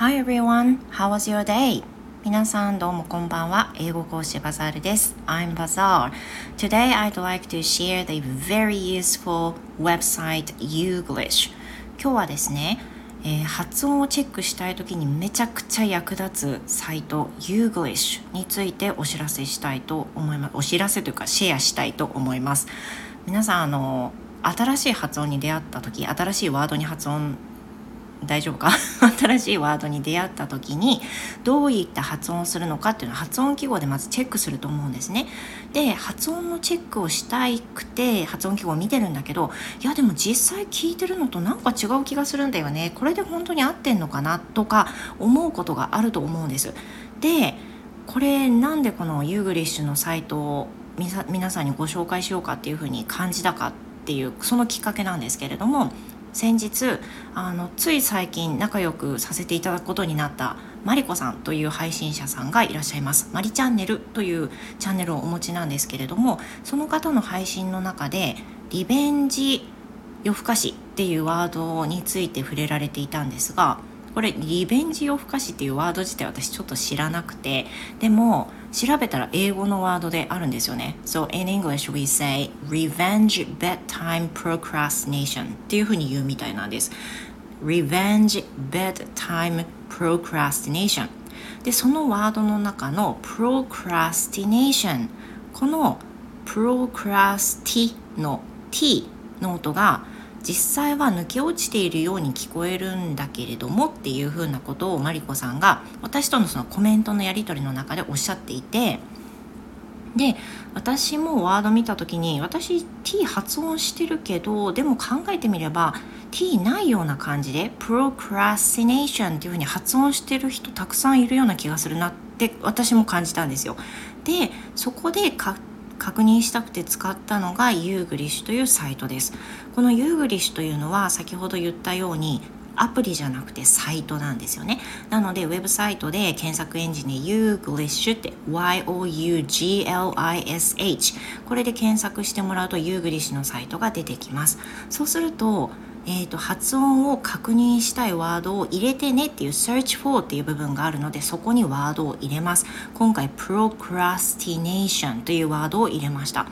Hi everyone, how was your day? 皆さんどうもこんばんは。英語講師バザールです。I'm Bazaar. Today I'd like to share the very useful website Youglish. 今日はですね、えー、発音をチェックしたい時にめちゃくちゃ役立つサイト Youglish についてお知らせしたいと思います。お知らせというかシェアしたいと思います。皆さんあの新しい発音に出会った時新しいワードに発音大丈夫か？新しいワードに出会った時にどういった発音をするのかっていうのは発音記号でまずチェックすると思うんですね。で発音のチェックをしたいくて発音記号を見てるんだけどいやでも実際聞いてるのとなんか違う気がするんだよねこれで本当に合ってんのかなとか思うことがあると思うんです。でこれなんでこのユーグリッシュのサイトを皆さんにご紹介しようかっていうふうに感じたかっていうそのきっかけなんですけれども先日あのつい最近仲良くさせていただくことになったマリコさんという配信者さんがいらっしゃいます。マリチャンネルというチャンネルをお持ちなんですけれどもその方の配信の中でリベンジ夜更かしっていうワードについて触れられていたんですがこれリベンジ夜更かしっていうワード自体私ちょっと知らなくてでも調べたら英語のワードであるんですよね So in English we say revenge bedtime procrastination っていうふうに言うみたいなんです revenge bedtime procrastination でそのワードの中の procrastination この procrasti の t の音が実際は抜け落ちているように聞こえるんだけれどもっていうふうなことをマリコさんが私とのそのコメントのやり取りの中でおっしゃっていてで私もワード見た時に私 T 発音してるけどでも考えてみれば T ないような感じで procrastination っていうふうに発音してる人たくさんいるような気がするなって私も感じたんですよ。でそこで確認したくて使ったのが Youglish というサイトですこの Youglish というのは先ほど言ったようにアプリじゃなくてサイトなんですよね。なので、ウェブサイトで検索エンジンで Youglish って Y-O-U-G-L-I-S-H これで検索してもらうと Youglish のサイトが出てきます。そうすると、えーと、発音を確認したいワードを入れてねっていう search for っていう部分があるのでそこにワードを入れます。今回 procrastination というワードを入れました。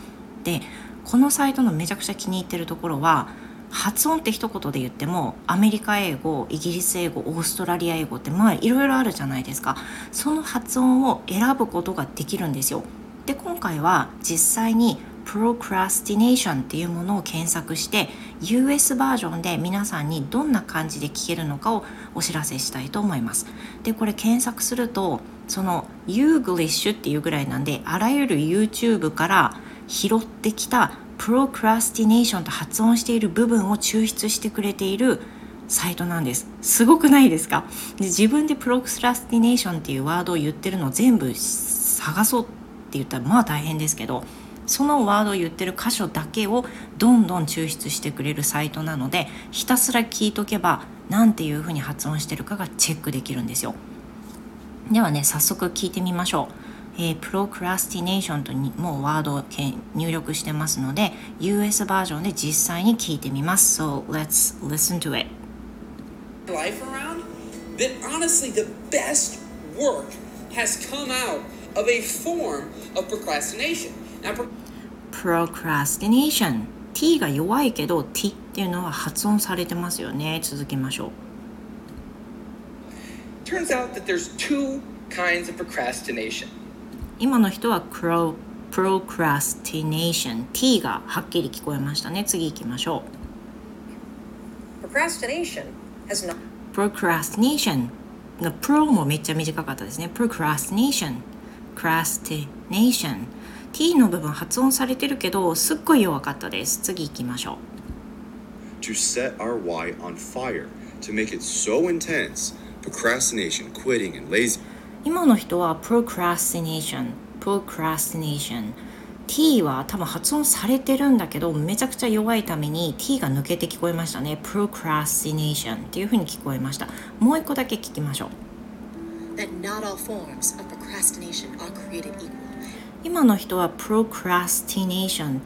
でこのサイトのめちゃくちゃ気に入ってるところは発音って一言で言ってもアメリカ英語イギリス英語オーストラリア英語ってまあいろいろあるじゃないですか。その発音を選ぶことができるんですよ。で今回は実際に procrastination っていうものを検索して US バージョンで皆さんにどんな感じで聞けるのかをお知らせしたいと思います。でこれ検索するとその Youglish っていうぐらいなんであらゆる YouTube から拾ってきた procrastination と発音している部分を抽出してくれているサイトなんです。すごくないですか？で自分でプロクラスティネーションっていうワードを言ってるのを全部探そうって言ったらまあ大変ですけどそのワードを言ってる箇所だけをどんどん抽出してくれるサイトなのでひたすら聞いとけば何ていうふうに発音してるかがチェックできるんですよ。ではね早速聞いてみましょう。えー、プロクラスティネーションとにもうワードを入力してますので US バージョンで実際に聞いてみます。So let's listen to it. Life around that honestly the best work has come out of a form of procrastination now procrastination T が弱いけど T っていうのは発音されてますよね続きましょう Turns out that there's two kinds of procrastination 今の人は pro procrastination T がはっきり聞こえましたね次行きましょう procrastination has not procrastination の pro もめっちゃ短かったですね procrastination procrastination T の部分発音されてるけどすっごい弱かったです次行きましょう To set our why on fire to make it so intense procrastination quitting and lazy 今の人は procrastination procrastination T は多分発音されてるんだけどめちゃくちゃ弱いために T が抜けて聞こえましたね procrastination っていうふうに聞こえましたもう一個だけ聞きましょう今の人は procrastination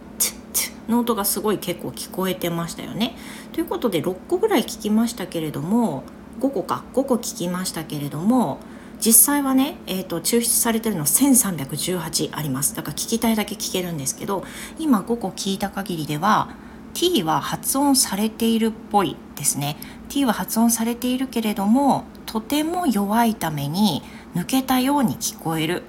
の音がすごい結構聞こえてましたよね。ということで6個ぐらい聞きましたけれども5個か5個聞きましたけれども実際はね、えーと、抽出されてるの1318あります。だから聞きたいだけ聞けるんですけど今5個聞いた限りでは t は発音されているっぽいですね。T は発音されているけれどもとても弱いために抜けたように聞こえる。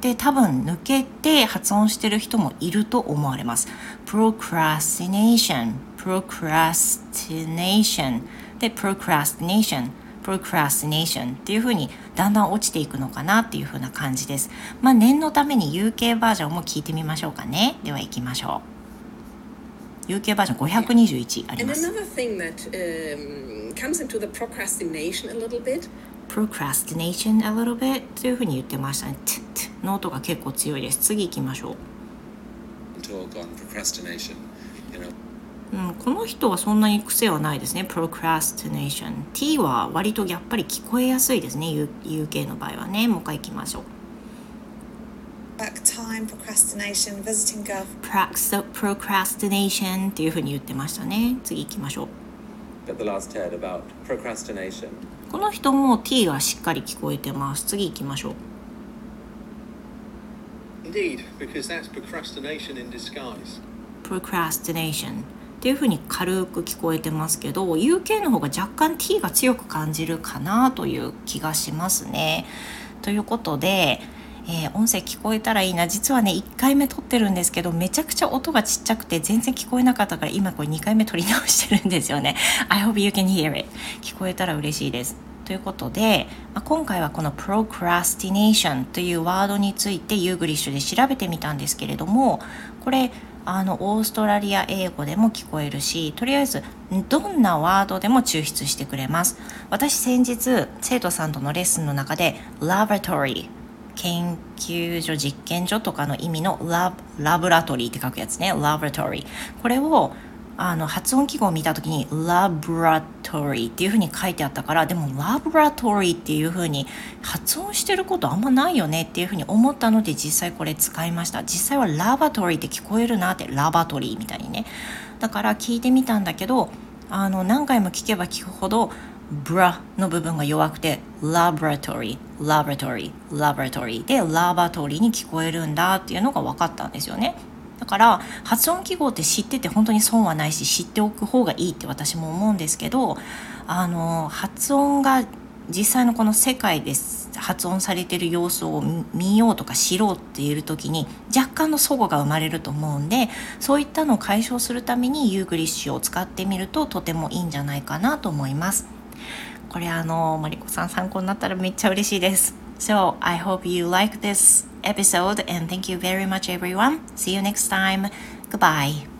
で多分抜けて発音してる人もいると思われます。procrastination procrastination で procrastination procrastination っていうふうにだんだん落ちていくのかなっていうふうな感じです。まあ念のために有形バージョンも聞いてみましょうかね。では行きましょう。UK バージョン521あります。Procrastination a little bit というふうに言ってましたね。t t の音が結構強いです。次行きましょう。talk on procrastination. You know, うん、この人はそんなに癖はないですね。procrastination。t は割とやっぱり聞こえやすいですね。U- UK の場合はね。もう一回行きましょう。Procrastination, visiting girl. Prax- procrastination っていうふうに言ってましたね。次行きましょう。Got the last head about procrastination. この人も t がしっかり聞こえてます。次行きましょう。Indeed, because that's procrastination in disguise. procrastination っていう風に軽く聞こえてますけど UK の方が若干 t が強く感じるかなという気がしますね。ということで、えー音声聞こえたらいいな実はね1回目撮ってるんですけどめちゃくちゃ音がちっちゃくて全然聞こえなかったから今これ2回目撮り直してるんですよね。I hope you can hear it 聞こえたら嬉しいです。ということで、まあ、今回はこの procrastination というワードについてユーグリッシュで調べてみたんですけれどもこれあのオーストラリア英語でも聞こえるしとりあえずどんなワードでも抽出してくれます私先日生徒さんとのレッスンの中で laboratory 研究所実験所とかの意味のララブラトリーって書くやつね。laboratory これをあの発音記号を見た時に laboratory っていう風に書いてあったからでも laboratory っていう風に発音してることあんまないよねっていう風に思ったので実際これ使いました。実際は laboratory って聞こえるなってラバトリーみたいにね。だから聞いてみたんだけどあの何回も聞けば聞くほど bra の部分が弱くて laboratory laboratory laboratory で laboratory に聞こえるんだっていうのが分かったんですよねだから発音記号って知ってて本当に損はないし知っておく方がいいって私も思うんですけどあの発音が実際のこの世界で発音されてる様子を見ようとか知ろうっていう時に若干の齟齬が生まれると思うんでそういったのを解消するためにユーグリッシュを使ってみるととてもいいんじゃないかなと思います。これあのマリコさん参考になったらめっちゃ嬉しいです。So I hope you like this episode and thank you very much everyone. See you next time. Goodbye.